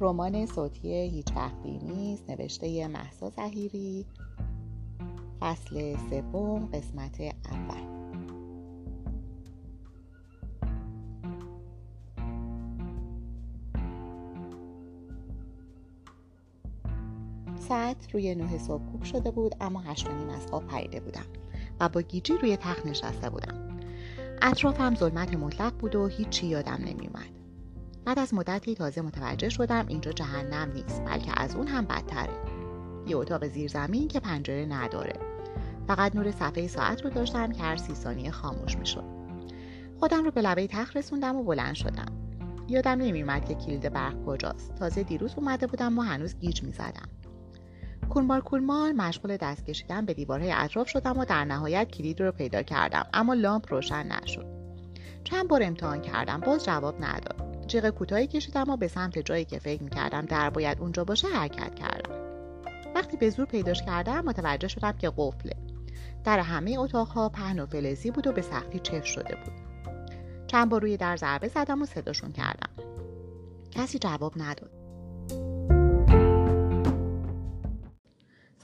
رمان صوتی هیچ نیست نوشته محسا زهیری. فصل سوم قسمت اول. ساعت روی نه صبح کوک شده بود اما هشت و از خواب پریده بودم و با گیجی روی تخت نشسته بودم. اطرافم ظلمت مطلق بود و هیچی یادم نمیومد بعد از مدتی تازه متوجه شدم اینجا جهنم نیست بلکه از اون هم بدتره. یه اتاق زیرزمین که پنجره نداره. فقط نور صفحه ساعت رو داشتم که هر سی ثانیه خاموش می‌شد. خودم رو به لبه تخت رسوندم و بلند شدم. یادم نمیومد که کلید برق کجاست. تازه دیروز اومده بودم و هنوز گیج می‌زدم. کولمار کولمار مشغول دست کشیدن به دیوارهای اطراف شدم و در نهایت کلید رو پیدا کردم اما لامپ روشن نشد. چند بار امتحان کردم باز جواب نداد. جیغ کوتاهی کشیدم و به سمت جایی که فکر می‌کردم در باید اونجا باشه حرکت کردم. وقتی به زور پیداش کردم متوجه شدم که قفله. در همه اتاقها پهن و فلزی بود و به سختی چف شده بود. چند بار روی در ضربه زدم و صداشون کردم. کسی جواب نداد.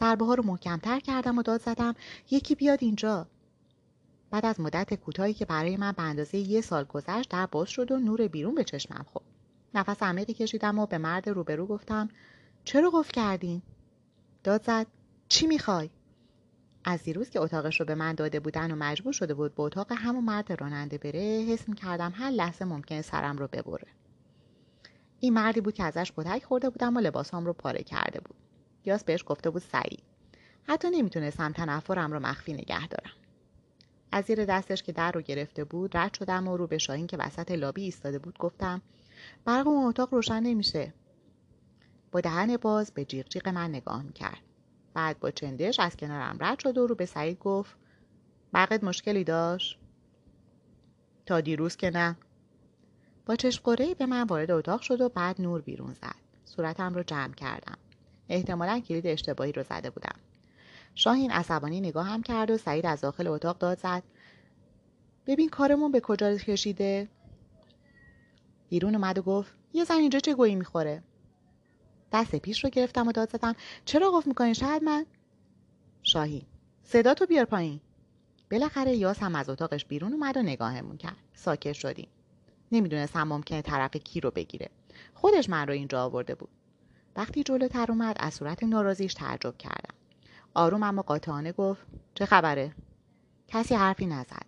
ضربه ها رو محکمتر کردم و داد زدم یکی بیاد اینجا. بعد از مدت کوتاهی که برای من به اندازه یه سال گذشت در باز شد و نور بیرون به چشمم خورد. نفس عمیقی کشیدم و به مرد روبرو گفتم چرا قفل کردین؟ داد زد چی می‌خوای؟ از دیروز که اتاقش رو به من داده بودن و مجبور شده بود به اتاق همون مرد راننده بره حس می‌کردم هر لحظه ممکنه سرم رو ببره. این مردی بود که ازش کتک خورده بودم و لباسام رو پاره کرده بود. یاس بهش گفته بود سعید. حتی نمی‌تونستم تنفرم رو مخفی نگه دارم. از زیر دستش که در رو گرفته بود رد شدم و رو به شاهین که وسط لابی ایستاده بود گفتم برق اون اتاق روشن نمیشه. با دهن باز به جیغ جیغ من نگاه می‌کرد. بعد با چندش از کنارم رد شد و رو به سعید گفت برقت مشکلی داشت؟ تا دیروز که نه. با چشم به من وارد اتاق شد و بعد نور بیرون زد. صورتم رو جمع کردم. احتمالا کلید اشتباهی رو زده بودم. شاهین عصبانی نگاه هم کرد و سعید از داخل اتاق داد زد. ببین کارمون به کجا کشیده؟ بیرون اومد و گفت یه زن اینجا چه گویی می‌خوره؟ دست پیش رو گرفتم و داد زدم. چرا قفل می‌کنین شاید من؟ شاهین صدا تو بیار پایین. بالاخره یاس هم از اتاقش بیرون اومد و نگاهمون کرد. ساکت شدیم. نمی‌دونستم ممکنه طرف کی رو بگیره. خودش من رو اینجا آورده بود. وقتی جلوتر اومد از صورت ناراضیش تعجب کردم. آروم اما قاطعانه گفت چه خبره؟ کسی حرفی نزد.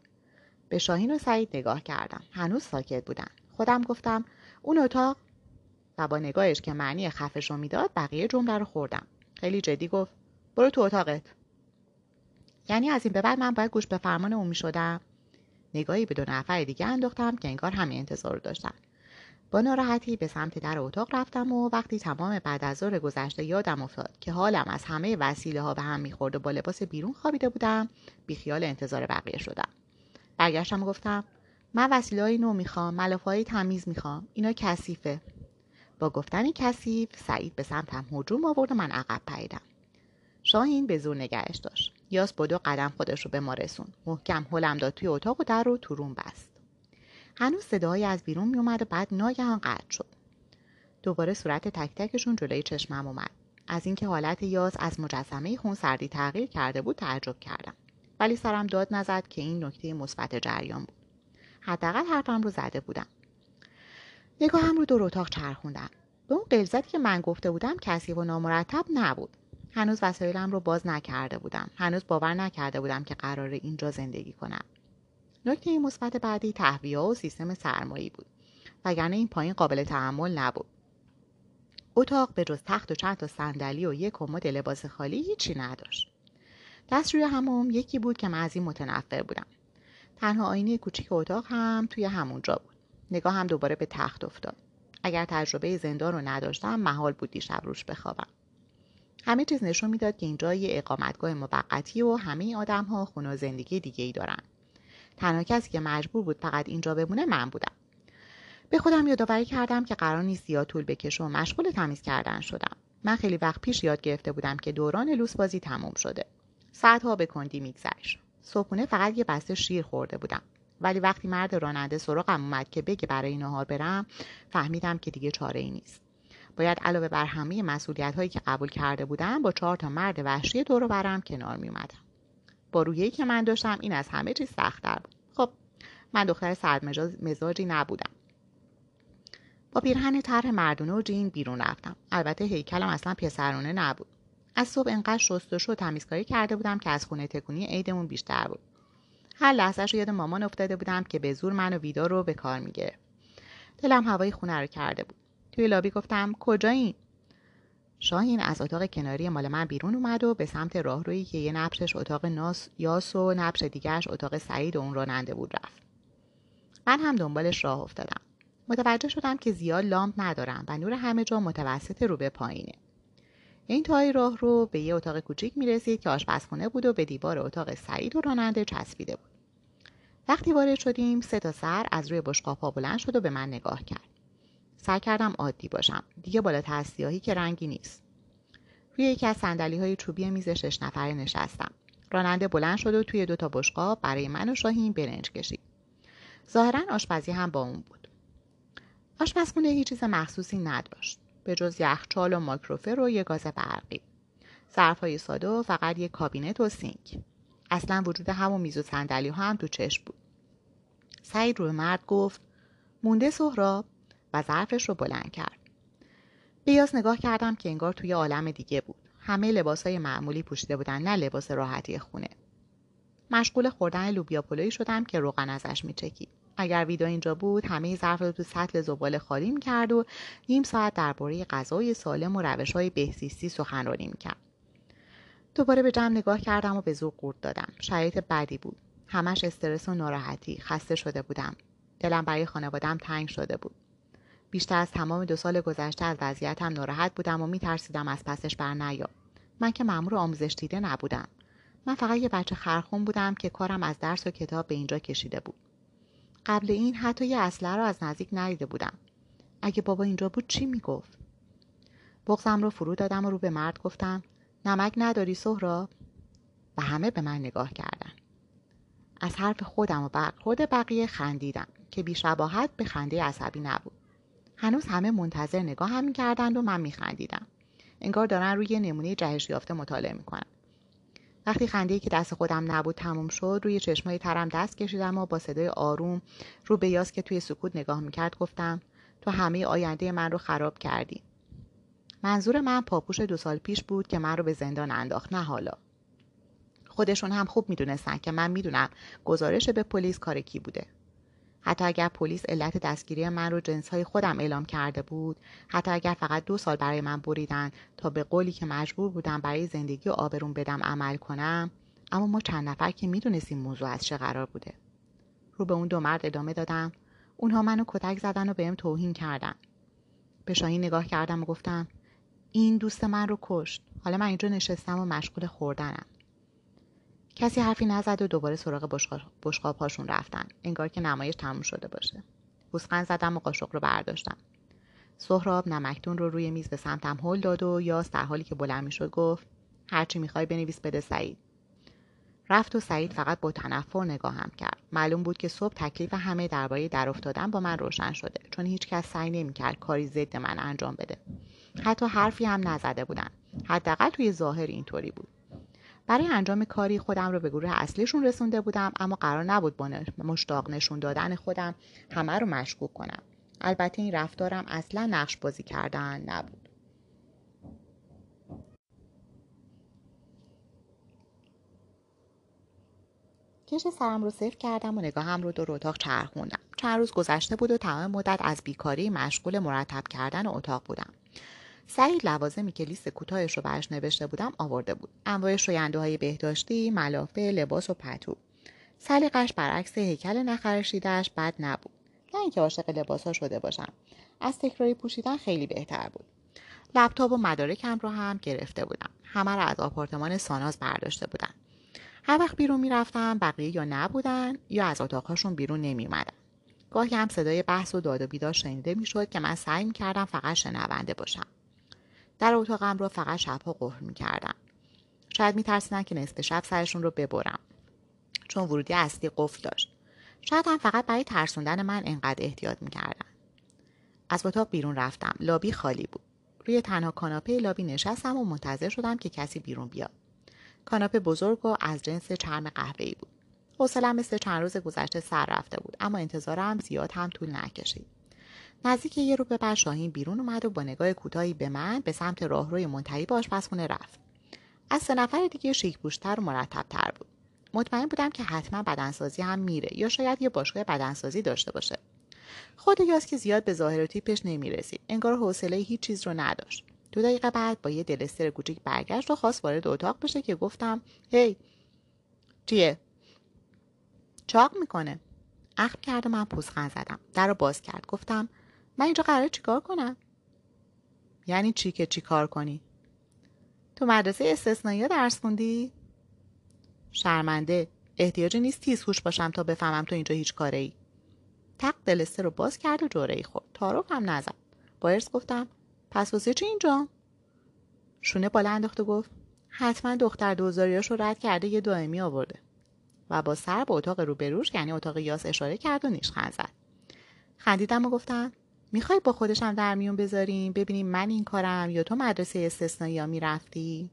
به شاهین و سعید نگاه کردم. هنوز ساکت بودن. خودم گفتم اون اتاق؟ و با نگاهش که معنی خفش رو می‌داد بقیه جمله رو خوردم. خیلی جدی گفت برو تو اتاقت. یعنی از این به بعد من باید گوش به فرمان اون می‌شدم. نگاهی به دو نفر دیگه انداختم که انگار همین انتظار رو داشتن. با ناراحتی به سمت در اتاق رفتم و وقتی تمام بعد از ظهر گذشته یادم افتاد که حالم از همه وسیله ها به هم می‌خورد و با لباس بیرون خوابیده بودم بیخیال انتظار بقیه شدم. برگشتم و گفتم من وسیله های نو می‌خوام ملافه تمیز می‌خوام اینا کثیفه. با گفتن کثیف سعید به سمتم هجوم آورد و من عقب پریدم. شاهین به زور نگهش داشت. یاس با دو قدم خودش رو به ما رسون محکم هلم داد توی اتاق و در رو تو بست. هنوز صداهایی از بیرون میومد و بعد ناگهان قطع شد. دوباره صورت تک تکشون جلوی چشمم اومد. از اینکه حالت یاس از مجسمه خون سردی تغییر کرده بود تعجب کردم. ولی سرم داد نزد که این نکته مثبت جریان بود. حداقل حرفم رو زده بودم. نگاهم رو دور اتاق چرخوندم. به اون قلزتی که من گفته بودم کسی و نامرتب نبود. هنوز وسایلم رو باز نکرده بودم. هنوز باور نکرده بودم که قرار اینجا زندگی کنم. نکته مثبت بعدی تهویه و سیستم سرمایی بود. وگرنه این پایین قابل تحمل نبود. اتاق به جز تخت و چند تا صندلی و یک کمد لباس خالی هیچی نداشت. دست روی هموم یکی بود که من از این متنفر بودم. تنها آینه کوچیک اتاق هم توی همونجا بود. نگاه هم دوباره به تخت افتاد. اگر تجربه زندان رو نداشتم محال بود دیشب روش بخوابم. همه چیز نشون می‌داد که اینجا یه اقامتگاه موقتی و همه آدم ها خونه زندگی دیگه ای دارن. تنها کسی که مجبور بود فقط اینجا بمونه من بودم. به خودم یادآوری کردم که قرار نیست زیاد طول بکشه و مشغول تمیز کردن شدم. من خیلی وقت پیش یاد گرفته بودم که دوران لوس بازی تموم شده. ساعتها به کندی میگذشت. صبحونه فقط یه بسته شیر خورده بودم. ولی وقتی مرد راننده سراغم اومد که بگه برای نهار برم فهمیدم که دیگه چاره ای نیست. باید علاوه بر همه مسئولیت هایی که قبول کرده بودم با چهار تا مرد وحشی دور برم کنار می اومدم. با که من داشتم این از همه چیز سختتر بود. خب من دختر سرد مزاجی نبودم. با پیرهن طرح مردونه و جین بیرون رفتم. البته هیکلم اصلا پسرونه نبود. از صبح انقدر شستشو و تمیزکاری کرده بودم که از خونه تکونی عیدمون بیشتر بود. هر لحظهش یاد مامان افتاده بودم که به زور من و ویدا رو به کار می‌گرفت. دلم هوای خونه رو کرده بود. توی لابی گفتم کجایی؟ شاهین از اتاق کناری مال من بیرون اومد و به سمت راهرویی که یه نبشش اتاق ناس یاس و نبش دیگرش اتاق سعید و اون راننده بود رفت. من هم دنبالش راه افتادم. متوجه شدم که زیاد لامپ ندارم و نور همه جا متوسط رو به پایینه. این تای راه رو به یه اتاق کوچیک می رسید که آشپزخونه بود و به دیوار اتاق سعید و راننده چسبیده بود. وقتی وارد شدیم سه تا سر از روی بشقاب بلند شد و به من نگاه کرد. سعی کردم عادی باشم. دیگه بالاتر سیاهی که رنگی نیست. روی یکی از صندلی های چوبی میز شش نفره نشستم. راننده بلند شد و توی دو تا بشقاب برای من و شاهین برنج کشید. ظاهرا آشپزی هم با اون بود. آشپزخونه هیچ چیز مخصوصی نداشت. به جز یخچال و ماکروفر و یه گاز برقی. های ساده و فقط یک کابینت و سینک. اصلا وجود همون میز و صندلی ها هم تو چشم بود. سعید روی مرد گفت مونده سهراب؟ و ظرفش رو بلند کرد. بیاس نگاه کردم که انگار توی عالم دیگه بود. همه لباس های معمولی پوشیده بودن نه لباس راحتی خونه. مشغول خوردن لوبیا پلویی شدم که روغن ازش میچکید. اگر ویدا اینجا بود همه ظرف رو تو سطل زباله خالی می‌کرد و نیم ساعت درباره غذای سالم و روش های بهزیستی سخنرانی می‌کرد. دوباره به جمع نگاه کردم و به زور قورت دادم. شرایط بدی بود. همش استرس و ناراحتی خسته شده بودم. دلم برای خانوادم تنگ شده بود. بیشتر از تمام دو سال گذشته از وضعیتم ناراحت بودم و میترسیدم از پسش بر نیام من که مأمور آموزش دیده نبودم. من فقط یه بچه خرخون بودم که کارم از درس و کتاب به اینجا کشیده بود. قبل این حتی یه اسلحه رو از نزدیک ندیده بودم. اگه بابا اینجا بود چی می‌گفت؟ بغزم رو فرو دادم و رو به مرد گفتم نمک نداری سهراب؟ و همه به من نگاه کردن. از حرف خودم و خود بقیه خندیدم که بیشباهت به خنده عصبی نبود. هنوز همه منتظر نگاه هم می‌کردند و من میخندیدم. انگار دارن روی نمونه جهش یافته مطالعه می‌کنن. وقتی خنده که دست خودم نبود تموم شد روی چشمای ترم دست کشیدم و با صدای آروم رو به یاس که توی سکوت نگاه می‌کرد گفتم تو همه آینده من رو خراب کردی. منظور من پاپوش دو سال پیش بود که من رو به زندان انداخت نه حالا. خودشون هم خوب می‌دونستن که من می‌دونم گزارش به پلیس کار کی بوده. حتی اگر پلیس علت دستگیری من رو جنسهای خودم اعلام کرده بود حتی اگر فقط دو سال برای من بریدن تا به قولی که مجبور بودم برای زندگی و آبرون بدم عمل کنم اما ما چند نفر که می‌دونستیم موضوع از چه قرار بوده. رو به اون دو مرد ادامه دادم. اونها منو کتک زدن و بهم توهین کردن. به شاهین نگاه کردم و گفتم این دوست من رو کشت. حالا من اینجا نشستم و مشغول خوردنم. کسی حرفی نزد و دوباره سراغ بشقاب هاشون رفتن. انگار که نمایش تموم شده باشه. بوسقن زدم و قاشق رو برداشتم. سهراب نمکتون رو روی میز به سمتم هل داد و یاس در حالی که بلند می‌شد گفت هرچی می‌خوای بنویس بده سعید. رفت و سعید فقط با تنفر نگاهم کرد. معلوم بود که صبح تکلیف همه درباره در افتادن با من روشن شده چون هیچکس سعی نمی‌کرد کاری ضد من انجام بده. حتی حرفی هم نزده بودن. حداقل توی ظاهر اینطوری بود. برای انجام کاری خودم رو به گروه اصلیشون رسونده بودم اما قرار نبود با مشتاق نشون دادن خودم همه رو مشکوک کنم. البته این رفتارم اصلا نقش بازی کردن نبود. کش سرم رو صفر کردم و نگاهم رو دور اتاق چرخوندم. چند روز گذشته بود و تمام مدت از بیکاری مشغول مرتب کردن اتاق بودم. سعید لوازمی که لیست کوتاهش رو برش نوشته بودم آورده بود. انواع شوینده های بهداشتی ملافه لباس و پتو. سلیقش برعکس هیکل نخرشیدهاش بد نبود. نه اینکه عاشق لباس ها شده باشم. از تکراری پوشیدن خیلی بهتر بود. لپتاپ و مدارکم رو هم گرفته بودم. همه را از آپارتمان ساناز برداشته بودم هر وقت بیرون می‌رفتم بقیه یا نبودن یا از اتاقهاشون بیرون نمیومدن گاهی هم صدای بحث و داد و بیدار شنیده می‌شد که من سعی می‌کردم فقط شنونده باشم. در اتاقم رو فقط شبها قفل می‌کردم. شاید میترسیدن که نصف شب سرشون رو ببرم. چون ورودی اصلی قفل داشت. شاید هم فقط برای ترسوندن من انقدر احتیاط می‌کردن از اتاق بیرون رفتم. لابی خالی بود. روی تنها کاناپه لابی نشستم و منتظر شدم که کسی بیرون بیاد. کاناپه بزرگ و از جنس چرم قهوه‌ای بود. حوصله‌ام مثل چند روز گذشته سر رفته بود اما انتظارم زیاد هم طول نکشید. نزدیک یه رو به شاهین بیرون اومد و با نگاه کوتاهی به من به سمت راهروی منتهی به آشپزخونه رفت. از سه نفر دیگه شیک پوشتر و مرتبتر بود. مطمئن بودم که حتما بدنسازی هم میره یا شاید یه باشگاه بدنسازی داشته باشه. خود یاس که زیاد به ظاهر و تیپش نمی‌رسید. انگار حوصله هیچ چیز رو نداشت. دو دقیقه بعد با یه دلستر کوچیک برگشت و خواست وارد اتاق بشه که گفتم هی چیه؟ چاق می‌کنه. اخم کرد و من پوزخند زدم. در رو باز کرد. گفتم من اینجا قراره چیکار کنم؟ یعنی چی که چیکار کنی؟ تو مدرسه استثنایی درس خوندی؟ شرمنده احتیاجی نیست تیز هوش باشم تا بفهمم تو اینجا هیچ کاره ای. تق دلسته رو باز کرد و جوره ای خورد. تعارف هم نزد. با ارز گفتم پس واسه چی اینجا؟ شونه بالا انداخت و گفت حتما دختر دوزاریاش رو رد کرده یه دائمی آورده. و با سر به اتاق روبروش یعنی اتاق یاس اشاره کرد و نیشخند زد. خندیدم و گفتم می‌خوای با خودشم در میون بذاریم ببینیم من این کارم یا تو مدرسه استثنایی ها می‌رفتی؟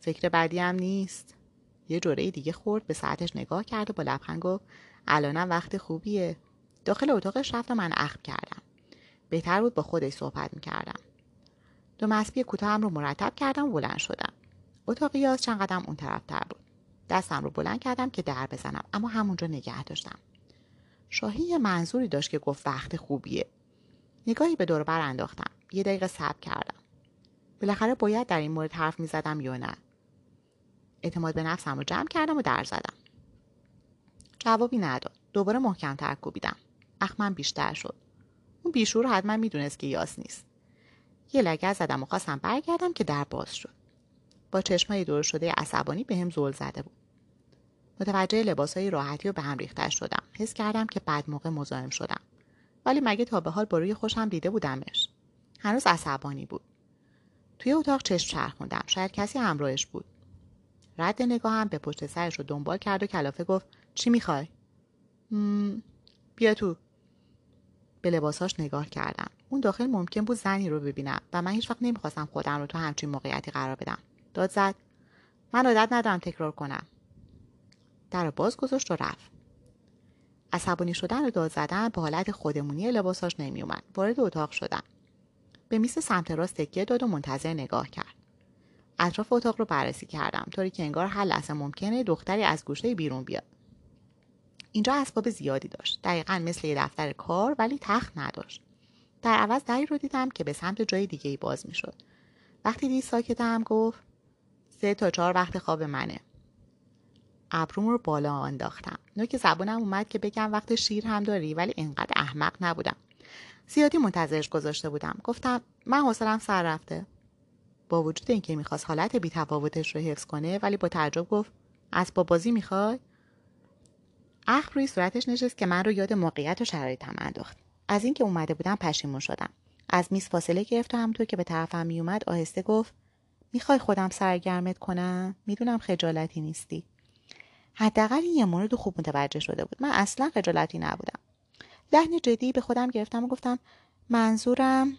فکر بعدی هم نیست. یه جوره دیگه خورد به ساعتش نگاه کرد و با لبخند گفت الانم وقت خوبیه. داخل اتاقش رفت و من اخم کردم. بهتر بود با خودش صحبت می‌کردم. دو مسبی کوتاهم رو مرتب کردم و بلند شدم. اتاق یاز چند قدم اون طرفتر بود. دستم رو بلند کردم که در بزنم اما همونجا نگه داشتم. شاهی یه منظوری داشت که گفت وقت خوبیه. نگاهی به دور بر انداختم. یه دقیقه صبر کردم. بالاخره باید در این مورد حرف می زدم یا نه؟ اعتماد به نفسم رو جمع کردم و در زدم. جوابی نداد. دوباره محکمتر کوبیدم. اخمم بیشتر شد. اون بیشور حتما می‌دونست که یاس نیست. یه لگه زدم و خواستم برگردم که در باز شد. با چشمای دور شده عصبانی به هم زل زده بود. متوجه لباسهای راحتی و به هم ریخته شدم. حس کردم که بعد موقع مزاحم شدم. ولی مگه تا به حال با روی خوشم دیده بودمش؟ هنوز عصبانی بود. توی اتاق چشم چرخوندم شاید کسی همراهش بود. رد نگاهم به پشت سرش رو دنبال کرد و کلافه گفت چی می‌خوای؟ بیا تو. به لباساش نگاه کردم. اون داخل ممکن بود زنی رو ببینم و من هیچ وقت نمی‌خواستم خودم رو تو همچین موقعیتی قرار بدم. داد زد. من عادت ندارم تکرار کنم. در باز گذاشت و رفت. عصبانی شدن و داد زدن به حالت خودمونی لباساش نمیومد وارد اتاق شدم. به میز سمت راست تکیه داد و منتظر نگاه کرد. اطراف اتاق رو بررسی کردم. طوری که انگار هر لحظه ممکنه دختری از گوشه بیرون بیاد. اینجا اسباب زیادی داشت. دقیقا مثل یه دفتر کار ولی تخت نداشت. در عوض دری رو دیدم که به سمت جای دیگه ای باز می‌شد. وقتی دید ساکتم گفت سه تا چهار وقت خواب منه. ابروم رو بالا انداختم. نوک زبونم اومد که بگم وقت شیر هم داری ولی اینقدر احمق نبودم. زیادی منتظرش گذاشته بودم. گفتم من حوصلم سر رفته. با وجود اینکه می‌خواست حالت بیتفاوتش رو حفظ کنه ولی با تعجب گفت اسباب بازی می‌خوای؟ اخ روی صورتش نشست که من رو یاد موقعیت و شرایطم انداخت. از اینکه اومده بودم پشیمون شدم. از میز فاصله گرفت و همونطور که به طرفم میومد آهسته گفت می‌خوای خودم سرگرمت کنم؟ می‌دونم خجالتی نیستی. حداقل این یه مورد خوب متوجه شده بود. من اصلا خجالتی نبودم. لحن جدی به خودم گرفتم و گفتم منظورم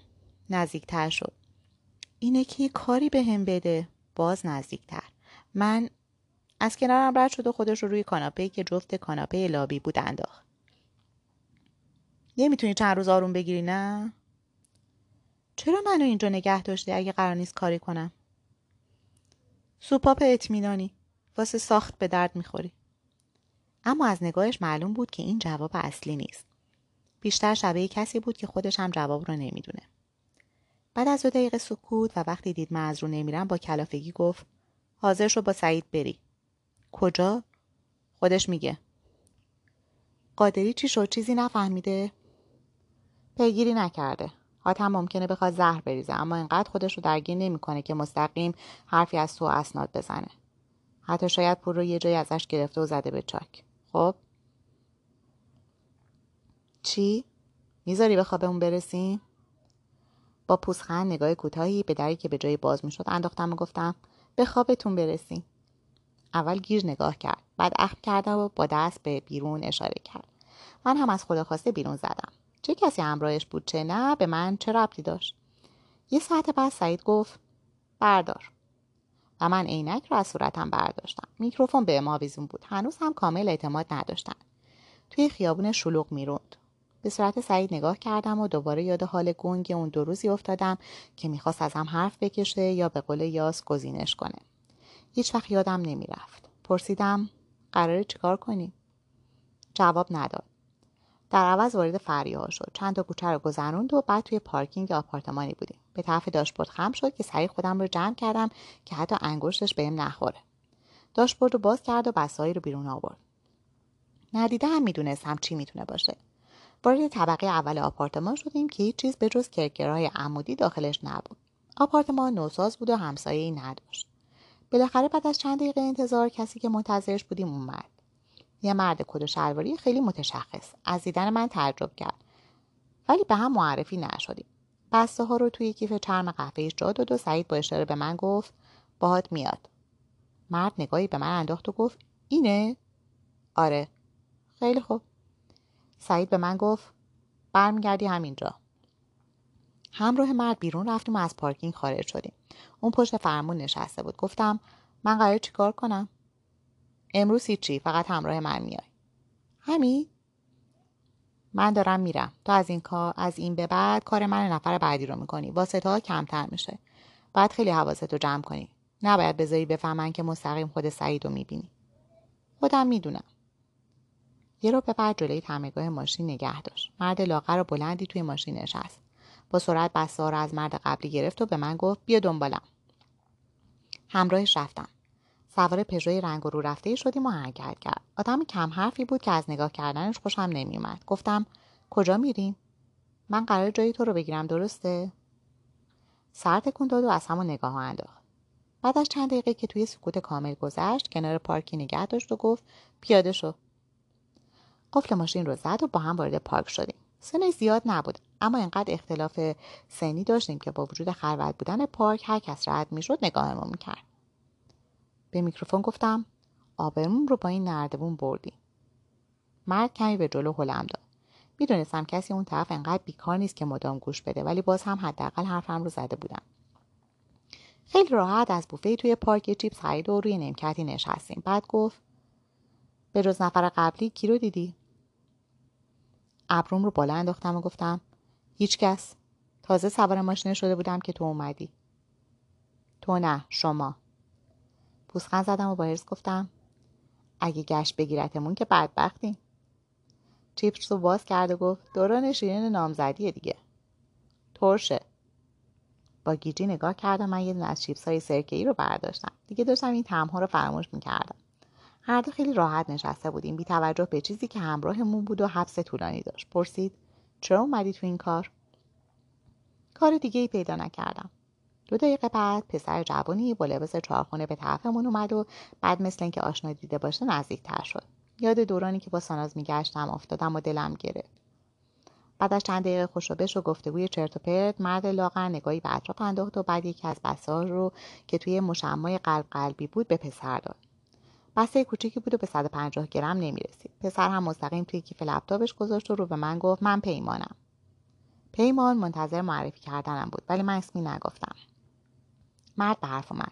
نزدیکتر شد. اینه که کاری به هم بده باز نزدیکتر. من از کنارم رد شد و خودش رو روی کاناپه که جفت کاناپه لابی بود انداخت. نمی‌تونی چند روز آروم بگیری نه؟ چرا منو اینجا نگه داشتی اگه قرار نیست کاری کنم؟ سوپاپ اطمینانی. واسه ساخت به درد می‌خوری. اما از نگاهش معلوم بود که این جواب اصلی نیست. بیشتر شبیه کسی بود که خودش هم جواب رو نمی‌دونه. بعد از دو دقیقه سکوت و وقتی دید من از رو نمیرم با کلافگی گفت حاضر شو با سعید بری. کجا؟ خودش میگه. قادری چی شد؟ چیزی نفهمیده. پیگیری نکرده. حاتم ممکنه بخواد زهر بریزه اما اینقدر خودش رو درگیر نمی‌کنه که مستقیم حرفی از تو اسناد بزنه. حتی شاید پول رو یه جایی ازش گرفته و زده به چاک. خب؟ چی؟ می‌ذاری به خوابمون برسیم؟ با پوزخند نگاه کوتاهی به دری که به جای باز می‌شد انداختم و گفتم به خوابتون برسیم. اول گیر نگاه کرد بعد اخم کرد و با دست به بیرون اشاره کرد. من هم از خدا خواسته بیرون زدم. چه کسی همراهش بود چه نه به من چه ربطی داشت؟ یه ساعت بعد سعید گفت بردار. و من عینک رو از صورتم برداشتم. میکروفون به ما ویزون بود. هنوز هم کامل اعتماد نداشتن. توی خیابون شلوغ می‌روند. به صورت سعید نگاه کردم و دوباره یاد حال گنگ اون دو روزی افتادم که می‌خواست از هم حرف بکشه یا به قول یاس گزینش کنه. هیچ وقت یادم نمی‌رفت. پرسیدم قراره چیکار کنیم جواب نداد. در عوض وارد فریاها شد. چند تا کوچه رو گذروند و بعد توی پارکینگ آپارتمانی بودیم. به طرف داشبورد خم شد که سریع خودم رو جمع کردم که حتی انگشتش بهم نخوره. داشبورد رو باز کرد و بسایی رو بیرون آورد. ندیده هم می‌دونستم چی می‌تونه باشه. وارد طبقه اول آپارتمان شدیم که هیچ چیز به جز کرکرهای عمودی داخلش نبود. آپارتمان نوساز بود و همسایه ای نداشت. بالاخره بعد از چند دقیقه انتظار کسی که منتظرش بودیم اومد. یه مرد کد و شلواری خیلی متشخص. از دیدن من تعجب کرد. ولی به هم معرفی نشدیم. بسته ها رو توی کیف چرم قهوه‌ایش جا داد و سعید با اشاره به من گفت. باهات میاد. مرد نگاهی به من انداخت و گفت اینه؟ آره. خیلی خوب. سعید به من گفت برمیگردی همینجا. همراه مرد بیرون رفتیم و از پارکینگ خارج شدیم. اون پشت فرمون نشسته بود. گفتم من قرار چیکار کنم؟ امروز هیچی فقط همراه من میای. همین؟ من دارم میرم. تو از این کار از این به بعد کار من نفر بعدی رو می‌کنی. واسطه ها کمتر میشه. باید خیلی حواست رو جمع کنی. نباید بذاری بفهمن که مستقیم خود سعید رو می‌بینی. خودم می‌دونم. یه رو به بعد جلوی تمگاه ماشین نگه داشت مرد لاغر و بلندی توی ماشین نشست. با سرعت بسته رو از مرد قبلی گرفت و به من گفت بیا دنبالم. همراهش رفتم. سوار پژوی رنگ و رو رفته شدیم و حرکت کرد. آدم کم حرفی بود که از نگاه کردنش خوشم نمیومد گفتم کجا میریم؟ من قرار جای تو رو بگیرم درسته؟ سر تکون داد و از همون نگاه انداخت. بعد از چند دقیقه که توی سکوت کامل گذشت کنار پارکی نگه داشت و گفت پیاده شو. قفل ماشین رو زد و با هم وارد پارک شدیم. سنش زیاد نبود اما اینقدر اختلاف سنی داشتیم که با وجود خلوت بودن پارک هر کس رد می‌شد نگاهمون می‌کرد. به میکروفون گفتم آبرمون رو با این نردبون بردی. مرد کمی به جلو هلم داد. می‌دونستم کسی اون طرف انقدر بیکار نیست که مدام گوش بده ولی باز هم حداقل حرفم رو زده بودم. خیلی راحت از بوفه توی پارک چیپس خرید و روی نیمکتی نشستیم. بعد گفت به جز نفر قبلی کی رو دیدی؟ ابروم رو بالا انداختم و گفتم هیچکس تازه سوار ماشینه شده بودم که تو اومدی. تو نه شما. پوسخند زدم و با هرس گفتم اگه گشت بگیرتمون که بدبختیم چیپس رو باز کرد و گفت دوران شیرین نامزدیه دیگه. ترشه. با گیجی نگاه کردم من یه دونه از چیپس های سرکه ای رو برداشتم. دیگه داشتم این تمها رو فراموش می‌کردم. هر دو خیلی راحت نشسته بودیم. بی توجه به چیزی که همراهمون بود و حبس طولانی داشت. پرسید چرا اومدی تو این کار؟ کار دیگه ای پیدا نکردم. دو دقیقه بعد پسر جوانی با لباس چهارخونه به طرفمون اومد و بعد مثل اینکه آشنا دیده باشه نزدیکتر شد. یاد دورانی که با ساناز میگشتم افتادم و دلم گرفت بعد از چند دقیقه خوشوبش و گفتگوی چرت و پرت مرد لاغر نگاهی به اطراف انداخت و بعد یکی از بسار رو که توی مشمای قلب قلبی بود به پسر داد. بسته کوچیکی بود و به 150 گرم نمی‌رسید. پسر هم مستقیم توی کیف لپتاپش گذاشت و رو به من گفت من پیمانم. پیمان منتظر معرفی کردنم بود ولی من اسمی نگفتم. مرد به حرف اومد.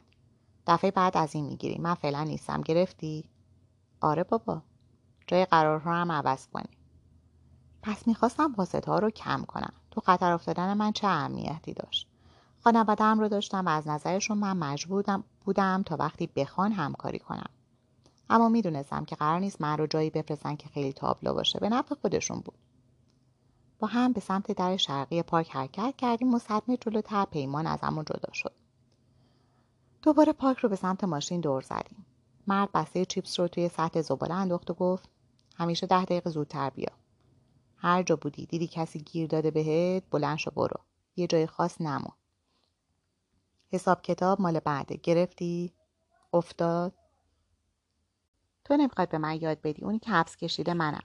دفعه بعد از این می‌گیری. من فعلا نیستم. گرفتی؟ آره بابا. جای قرارها هم عوض کنی. پس می‌خواستم واسطه ها رو کم کنم. تو خطر افتادن من چه اهمیتی داشت؟ خانواده هم رو داشتم و از نظرشون من مجبور بودم تا وقتی بخوان همکاری کنم. اما می‌دونستم که قرار نیست من رو جایی بفرستن که خیلی تابلو باشه. به نفع خودشون بود. با هم به سمت در شرقی پارک حرکت کردیم و صدمه جلوتر پیمان از همون جدا شد. دوباره پارک رو به سمت ماشین دور زدیم. مرد بسته چیپس رو توی سطح زباله انداخت و گفت همیشه ده دقیقه زودتر بیا. هر جا بودی دیدی کسی گیر داده بهت؟ بلند شو برو. یه جای خاص نمو حساب کتاب مال بعده. گرفتی؟ افتاد؟ تو نمی‌خواد به من یاد بدی. اونی که حبس کشیده منم.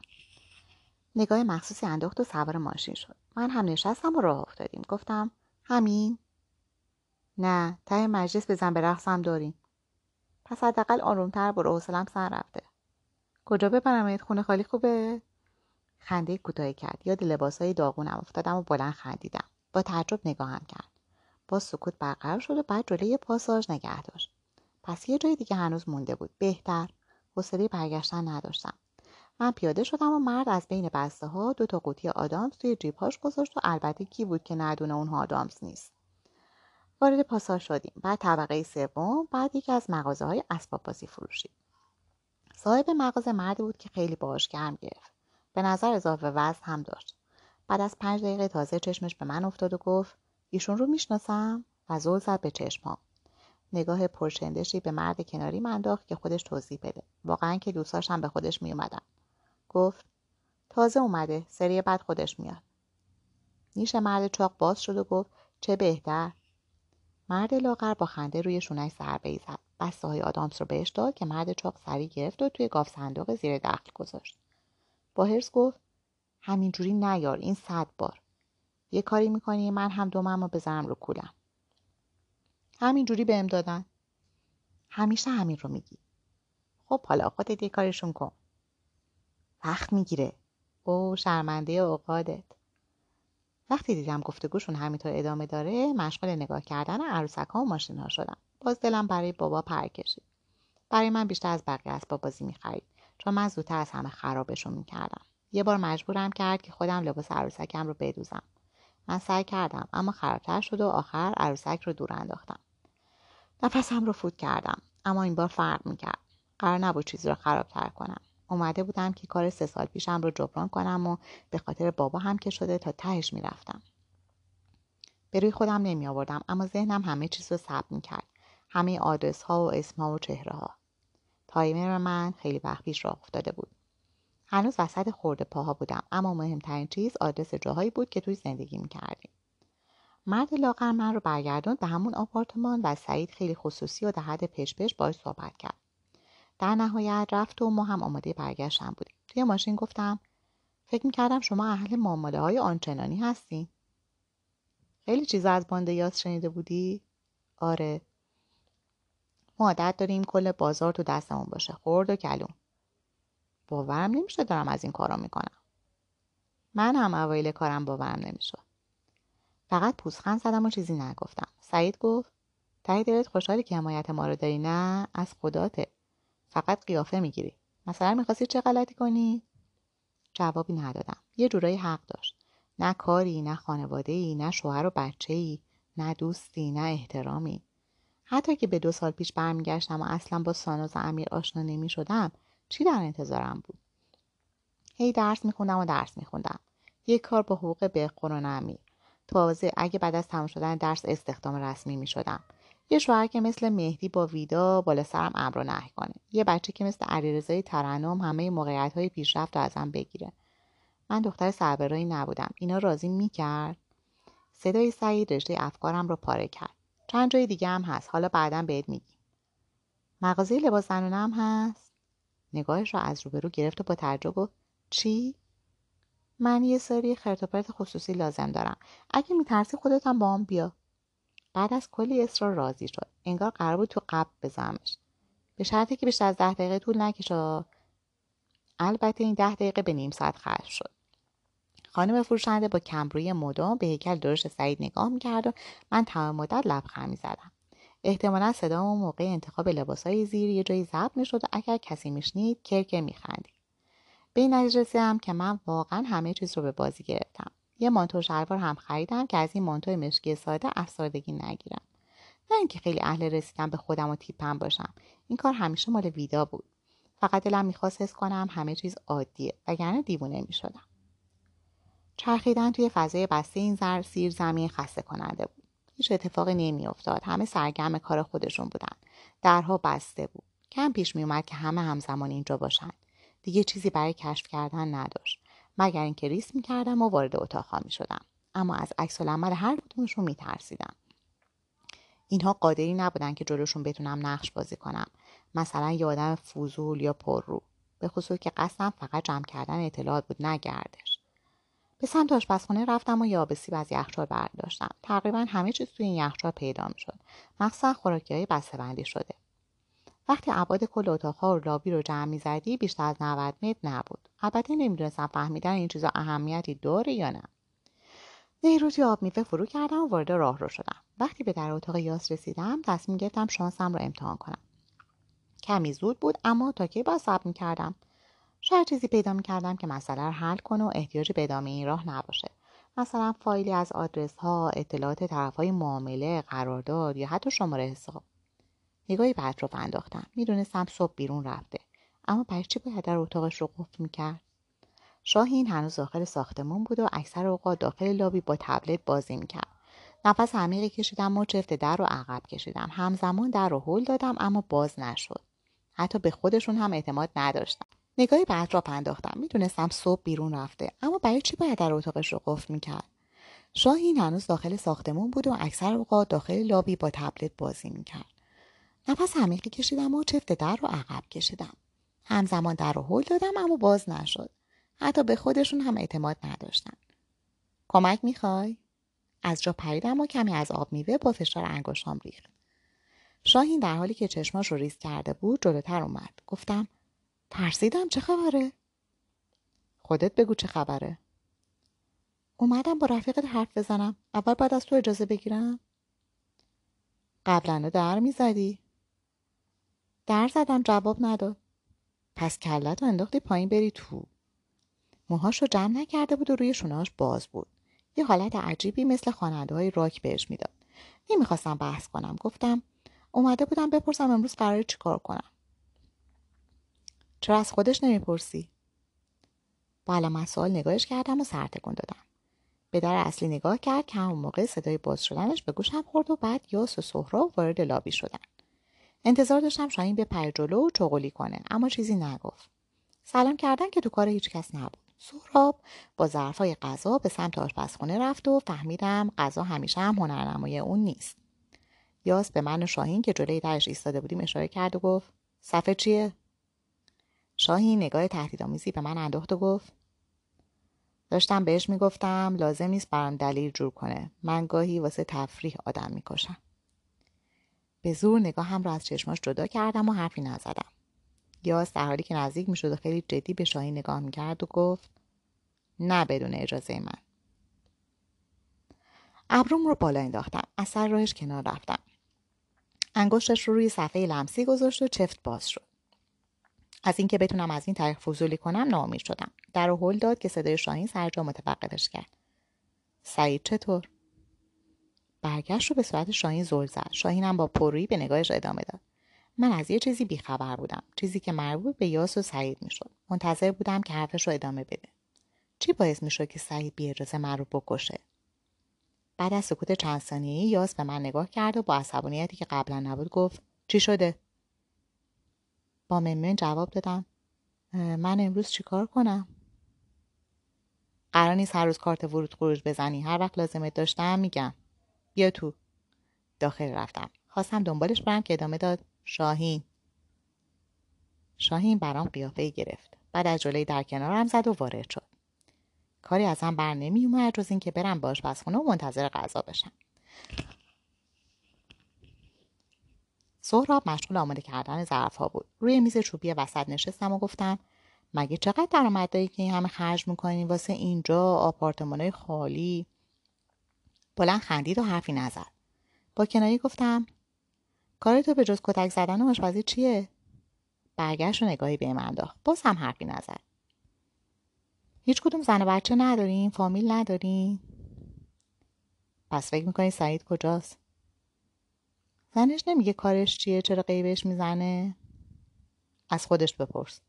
نگاه مخصوصی انداخت و سوار ماشین شد. من هم نشستم و راه افتادیم. گفتم همین؟ نه ته مجلس بزن به رقصم داریم پس حداقل آرومتر برو حوصلم سر رفته. کجا ببرمت خونه خالی خوبه؟ خنده کوتاهی کرد. یاد لباسهای داغونم افتادم و بلند خندیدم. با تعجب نگاهم کرد. باز سکوت برقرار شد و بعد جلوی پاساژ نگه داشت. پس یه جای دیگه هنوز مونده بود. بهتر. حوصله برگشتن نداشتم. من پیاده شدم و مرد از بین بسته ها دو تا قوطی آدامس توی جیبهاش گذاشت و البته کی بود که ندونه اونها آدامس نیست. وارد پاساژ شدیم. بعد طبقه سوم بعد یکی از مغازه های اسباب بازی فروشی. صاحب مغازه مردی بود که خیلی باهاش گرم گرفت. به نظر اضافه وزن هم داشت. بعد از پنج دقیقه تازه چشمش به من افتاد و گفت ایشون رو می‌شناسم. و زل زد به چشمام. نگاه پرچندشی به مرد کناری من انداخت که خودش توضیح بده. واقعا که دوستاش هم به خودش میومدن گفت تازه اومده. سری بعد خودش میاد. نیش مرد چاق باز شد و گفت چه بهتر. مرد لاغر با خنده روی شونش ضربه ای زد بسته های آدامس رو بهش داد که مرد چاق سری گرفت و توی گاف صندوق زیر دخل گذاشت. با هرس گفت همینجوری نیار این صد بار. یه کاری می‌کنی من هم دومم رو بذارم رو کولم. همینجوری بهم دادن. همیشه همین رو میگی. خب حالا خودت یه کارشون کن. وقت می‌گیره. او شرمنده اوقادت وقتی دیدم گفتگوشون همینطور ادامه داره مشغول نگاه کردن عروسک ها و ماشین ها شدم. باز دلم برای بابا پر کشید. برای من بیشتر از بقیه اسباب بازی می‌خرید. چون من زودتر از همه خرابشون می‌کردم. یه بار مجبورم کرد که خودم لباس عروسکم رو بدوزم. من سعی کردم اما خرابتر شد و آخر عروسک رو دور انداختم. نفسم رو فوت کردم اما این بار فرق می‌کرد. قرار نبود چیزی رو خرابتر کنم. اومده بودم که کار سه سال پیشم رو جبران کنم و به خاطر بابا هم که شده تا تهش می‌رفتم به روی خودم نمی آوردم اما ذهنم همه چیز رو ثبت می کرد. همه آدرس ها و اسم ها و چهره ها. تایمر من خیلی وقت پیش راه افتاده بود. هنوز وسط خورده پاها بودم اما مهمترین چیز آدرس جاهایی بود که توی زندگی می کردیم. مرد لاغر من رو برگردوند به همون آپارتمان و سعید خیلی خصوصی و در حد پش پش باش صحبت کرد. در نهایت رفت و ما هم آماده برگشتن بودیم. توی ماشین گفتم فکر می‌کردم شما اهل معامله های آنچنانی هستین. خیلی چیزا از باند یاس شنیده بودی؟ آره. ما عادت داریم کل بازار تو دستمون باشه. خورد و کلون. باورم نمیشه دارم از این کارا می‌کنم. من هم اوایل کارم باورم نمی‌شد. فقط پوزخند زدم و چیزی نگفتم. سعید گفت ته دلت خوشحالی که حمایت ما رو داری نه از خداته. فقط قیافه می‌گیری. مثلا می‌خواستی چه غلطی کنی؟ جوابی ندادم. یه جورایی حق داشت. نه کاری، نه خانواده ای، نه شوهر و بچه ای، نه دوستی، نه احترامی. حتی که به دو سال پیش برمیگشتم و اصلا با ساناز امیر آشنا نمی شدم چی در انتظارم بود؟ هی درس میخوندم و درس میخوندم. یک کار با حقوق به قرآن امیر. تازه اگه بعد از تمام شدن درس استخدام رسمی می شدم. یه شوهر که مثل مهدی با ویدا بالا سرم امر و نهی کنه. یه بچه که مثل علیرضای ترنم همه موقعیت های پیشرفت رو ازم بگیره. من دختر سربرایی نبودم. اینا راضی می‌کرد؟ صدای سعید رشته افکارم رو پاره کرد. چند جای دیگه هم هست. حالا بعدا بهت میگیم. مغازه لباس زنونه هم هست؟ نگاهش رو از روبرو گرفت و با تعجب گفت چی؟ من یه سری خرتوپرت خصوصی لازم دارم. اگه میترسی خودت هم با هم بیا. بعد از کلی اصرار راضی شد. انگار قرار بود تو قبل بزنمش. به شرطی که بیشتر از ده دقیقه طول نکشه. البته این ده دقیقه به نیم ساعت خرج شد. خانم فروشنده با کمروی مدام به هیکل درشت سعید نگاه می‌کرد و من تمام مدت لبخند می‌زدم احتمالا صدام موقع انتخاب لباسهای زیر یه جایی ضبط می‌شد و اگر کسی میشنید کرکر میخندید. به این نتیجه رسیدم که من واقعا همه چیز رو به بازی گرفتم. یه مانتو شلوار هم خریدم که از این مانتو مشکی ساده افسردگی نگیرم. نه اینکه خیلی اهل رسیدن به خودم و تیپم باشم. این کار همیشه مال ویدا بود. فقط دلم می‌خواست حس کنم همه چیز عادیه وگرنه دیوونه می‌شدم. چرخیدن توی فضای بسته این زر سیر زمین خسته کننده بود. هیچ اتفاقی نمیافتاد. همه سرگرم کار خودشون بودن. درها بسته بود. کم پیش میومد که همه همزمان اینجا باشند دیگه چیزی برای کشف کردن نداشت. مگر اینکه ریس می‌کردم و وارد اتاقها می‌شدم اما از عکس العمل هر کدومشون میترسیدم. اینها قادری نبودن که جلوشون بتونم نقش بازی کنم. مثلا یه آدم فضول یا پررو به خصوص که قصدم فقط جمع کردن اطلاعات بود نگردش به سمت آشپزخونه رفتم و یابسی از یخچال برداشتم. تقریبا همه چیز توی این یخچال پیدا می‌شد. مخصوصا خوراکی های بندی شده. وقتی ابعاد کل اتاقها و لابی رو جمع می‌زدی بیشتر از 90 متر نبود. البته نمی‌دونستم فهمیدن این چیزا اهمیتی داره یا نه. نیروتی آب میوه فرو کردم و وارد راه رو شدم. وقتی به در اتاق یاس رسیدم تصمیم گرفتم شانسم را امتحان کنم. کمی زود بود اما تا کی باید صبر می‌کردم؟ شاید چیزی پیدا می‌کردم که مسئله رو حل کنه و احتیاج به ادامه این راه نباشه. مثلا فایلی از آدرس ها اطلاعات طرف های معامله قرارداد یا حتی شماره حساب. نگاهی به اطراف انداختم. می‌دونستم صبح بیرون رفته. اما برای چی باید در اتاقش رو قفل می‌کرد؟ شاهین هنوز داخل ساختمون بود و اکثر اوقات داخل لابی با تبلت بازی می‌کرد. نفس عمیقی کشیدم و چفت در رو عقب کشیدم. همزمان در رو هل دادم اما باز نشد. حتی به خودشون هم اعتماد نداشتم. نگاهی به اطراف انداختم. می‌دونستم صبح بیرون رفته. اما برای چی باید در اتاقش رو قفل می‌کرد؟ شاهین هنوز داخل ساختمون بود و اکثر اوقات داخل لابی با تبلت بازی می‌کرد. نفس عمیقی کشیدم و چفت در رو عقب کشیدم. همزمان در رو هل دادم اما باز نشد. حتی به خودشون هم اعتماد نداشتن. کمک می‌خوای؟ از جا پریدم و کمی از آب میوه با فشار انگشتام ریخت. شاهین در حالی که چشماش رو ریز کرده بود جلوتر اومد. گفتم ترسیدم چه خبره؟ خودت بگو چه خبره. اومدم با رفیقت حرف بزنم. اول باید از تو اجازه بگیرم. قبلا در می‌زدی؟ در زدم جواب نداد. پس کلت انداختی پایین بری تو. موهاش رو جمع نکرده بود و روی شونهاش باز بود. یه حالت عجیبی مثل خواننده های راک بهش می‌داد. نمی‌خواستم بحث کنم. گفتم اومده بودم بپرسم امروز قرار چیکار کنم. چرا از خودش نمی‌پرسی؟ با علامت سوال نگاهش کردم و سر تکون دادم. به در اصلی نگاه کرد که همون موقع صدای باز شدنش به گوشم خورد و بعد یاس و سهراب وارد لابی شدن. انتظار داشتم شاهین به پر جلو و چغلی کنه اما چیزی نگفت. سلام کردن که تو کار هیچکس نبود. سهراب با ظرفای غذا به سمت آشپزخونه رفت و فهمیدم غذا همیشه هم هنرنمای اون نیست. یاس به من و شاهین که جلوی درش ایستاده بودیم اشاره کرد و گفت صفحه چیه؟ شاهین نگاه تهدیدآمیزی به من انداخت و گفت داشتم بهش می‌گفتم لازم نیست برام دلیل جور کنه. من گاهی واسه تفریح آدم می‌کشم. به زور نگاهم را از چشماش جدا کردم و حرفی نزدم. یاس در حالی که نزدیک می‌شد و خیلی جدی به شاهین نگاه می‌کرد و گفت نه بدون اجازه من. ابروم رو بالا انداختم. از سر راهش کنار رفتم. انگشتش رو روی صفحه لمسی گذاشت و چفت باز شد. از اینکه بتونم از این طریق فضولی کنم ناامید شدم. در هل داد که صدای شاهین سر جا متوقفش کرد. سعید چطور؟ برگشت رو به صورت شاهین زل زد. شاهینم با پرویی به نگاهش ادامه داد. من از یه چیزی بیخبر بودم. چیزی که مربوط به یاس و سعید می‌شد. منتظر بودم که حرفش رو ادامه بده. چی باعث می‌شد که سعید بی اجازه من رو بکشه؟ بعد از سکوت چند ثانیهای یاس به من نگاه کرد و با عصبانیتی که قبلا نبود گفت چی شده؟ با ممن جواب دادم. من امروز چیکار کنم؟ قرار نیست هر روز کارت ورود خروج بزنی. هر وقت لازمت داشتم میگم. بیا تو؟ داخل رفتم. خواستم دنبالش برم که ادامه داد شاهین. شاهین برام قیافه گرفت. بعد از جلوی در کنارم زد و وارد شد. کاری ازم بر نمی اومد جز اینکه برم باش خونه و منتظر غذا بشم. سهراب مشغول آماده کردن ظرف ها بود. روی میز چوبی وسط نشستم و گفتم مگه چقدر درآمد داری که این همه خرج می‌کنی؟ واسه اینجا آپارتمانای خالی. بلند خندید و حرفی نزد. با کنایی گفتم کار تو به جز کتک زدن و آشپزی چیه؟ برگشت و نگاهی به انداخت باز هم حرفی نزد. هیچ کدوم زن و بچه ندارین فامیل ندارین پس فکر می‌کنی سعید کجاست؟ زنش نمیگه کارش چیه چرا قیبش می‌زنه؟ از خودش بپرس.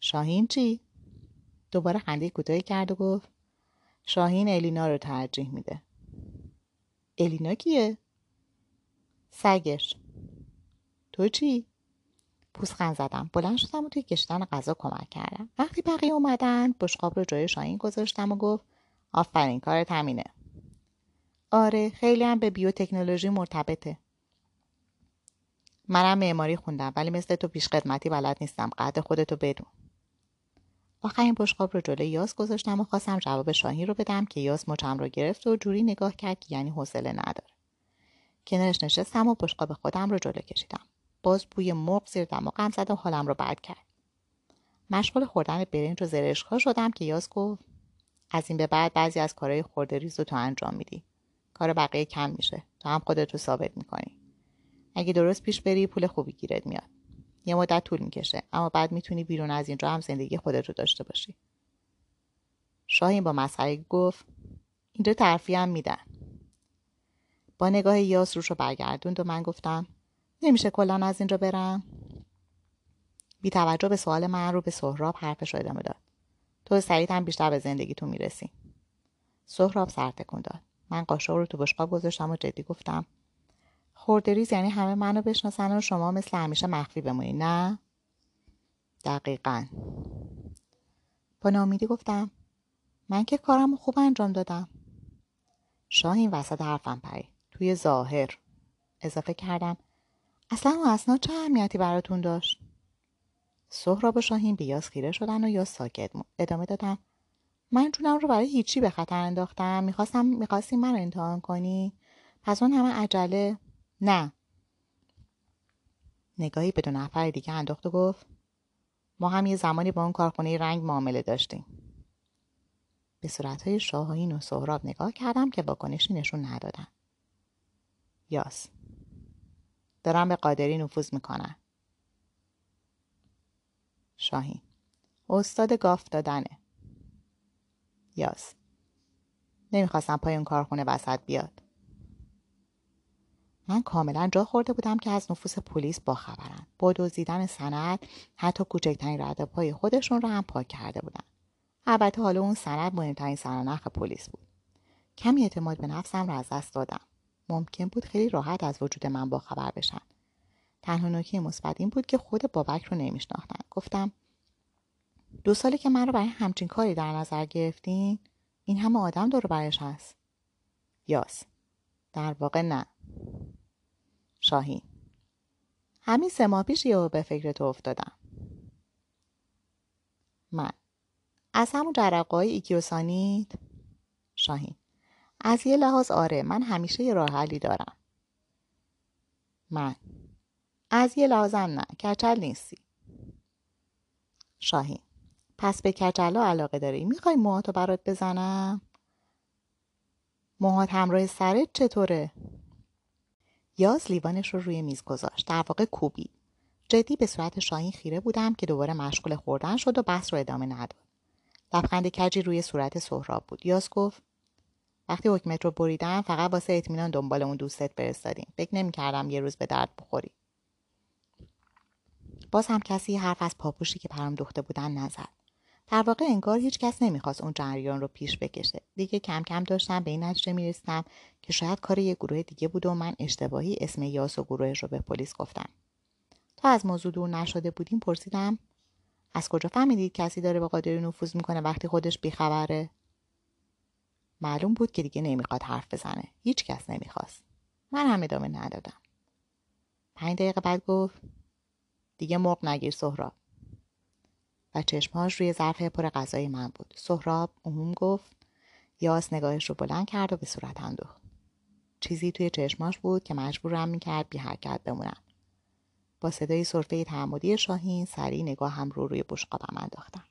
شاهین چی؟ دوباره خنده کوتاهی کرد و گفت شاهین الینا رو ترجیح میده. الینا کیه؟ سگش. تو چی؟ پوسخند زدم. بلند شدم و توی کشیدن غذا کمک کردم. وقتی بقیه اومدن بشقاب رو جای شاهین گذاشتم و گفت آفرین کار تمینه آره خیلی هم به بیوتکنولوژی مرتبطه. منم معماری خوندم ولی مثل تو پیش خدمتی بلد نیستم. قد خودتو بدون. آخرین بشقاب رو جلوی یاس گذاشتم و خواستم جواب شاهین رو بدم که یاس مچم رو گرفت و جوری نگاه کرد که یعنی حوصله نداره. کنارش نشستم و بشقاب خودم رو جلو کشیدم. باز بوی مرغ زیر دماغم زد و حالم رو بد کرد. مشغول خوردن برنج و زرشکا شدم که یاس گفت از این به بعد بعضی از کارهای خورده ریز رو تو انجام میدی. کار بقیه کم میشه. تو هم خودت رو ثابت می‌کنی. اگه درست پیش بری پول خوبی گیرت میاد. یه مدت طول می‌کشه. اما بعد می‌تونی بیرون از اینجا هم زندگی خودت رو داشته باشی. شاهین با مسخره گفت اینجا ترفی هم میدن. با نگاه یاس روش رو برگردوند و من گفتم نمیشه کلا از اینجا برم؟ بی توجه به سوال من رو به سهراب حرفش رو ادامه داد. تو سریعت هم بیشتر به زندگی تو می‌رسی. سهراب سر تکون داد. من قاشق رو تو بشقاب گذاشتم و جدی گفتم خوردریز یعنی همه منو بشناسن و شما مثل همیشه مخفی بمونی. نه. دقیقا. با نامیدی گفتم من که کارم خوب انجام دادم. شاهین وسط حرفم پری توی ظاهر. اضافه کردم اصلا اون اسناد چه اهمیتی براتون داشت؟ سهراب و شاهین بیاس خیره شدن و یا ساکت ادامه دادم من جونم رو برای هیچی به خطر انداختم. می‌خواستم می‌خواستی من رو امتحان کنی؟ پس اون همه عجله. نه. نگاهی به دو نفر دیگه انداخت و گفت ما هم یه زمانی با اون کارخونه رنگ معامله داشتیم. به صورتهای شاهین و سهراب نگاه کردم که واکنشی نشون ندادن. یاس دارم به قادری نفوذ می‌کنن شاهین استاد گاف دادنه. یاس نمی‌خواستم پای اون کارخونه وسط بیاد. من کاملا جا خورده بودم که از نفوس پلیس باخبرن با دزدیدن سند حتی کوچکترین رد پای خودشون رو هم پاک کرده بودن. البته حالا اون سند مهمترین سرنخ پلیس بود. کمی اعتماد به نفسم را از دست دادم. ممکن بود خیلی راحت از وجود من باخبر بشن. تنها نکته مثبت این بود که خود بابک رو نمیشناختن. گفتم دو سالی که من رو برای همچین کاری در نظر گرفتین این همه آدم دور برش هست. یاس. در واقع نه. شاهین. همین سه ماه پیش یهو به فکر تو افتادم. من. از همون جرقای ایکیوسانید شاهین. از یه لحاظ آره من همیشه یه راه حلی دارم. من. از یه لحاظم نه کچل نیستی. شاهین. پس به کچلا علاقه داری؟ می‌خوای موهاتو برات بزنم؟ موهات همراه سرت چطوره؟ یاز لیوانش رو روی میز گذاشت. در واقع کوبی. جدی به صورت شاهین خیره بودم که دوباره مشغول خوردن شد و بحث رو ادامه نداد. لبخند کجی روی صورت سهراب بود. یاس گفت وقتی حکمت رو بریدم فقط واسه اطمینان دنبال اون دوستت فرستادیم. فکر نمی‌کردم یه روز به درد بخوری. باز هم کسی حرف از پاپوشی که پرام دوخته بودن نزد. در واقع انگار هیچ کس نمی‌خواست اون جریان رو پیش بکشه. دیگه کم کم داشتم به این نتیجه می‌رسیدم که شاید کار یه گروه دیگه بود و من اشتباهی اسم یاس و گروهش رو به پلیس گفتم. تا از موضوع دور نشده بودیم پرسیدم از کجا فهمیدید کسی داره به قادری نفوذ می‌کنه وقتی خودش بیخبره؟ معلوم بود که دیگه نمی‌خواد حرف بزنه. هیچ کس نمی‌خواست. من هم ادامه ندادم. پنج دقیقه بعد گفت دیگه مرغ نگیر سهراب. و چشمهاش روی ظرف پر غذای من بود. سهراب عموم گفت یاس نگاهش رو بلند کرد و به صورت انداخت چیزی توی چشماش بود که مجبورم می‌کرد بی حرکت بمونم. با صدای صرفه تعمدی شاهین سریع هم رو روی بشقابم انداختم.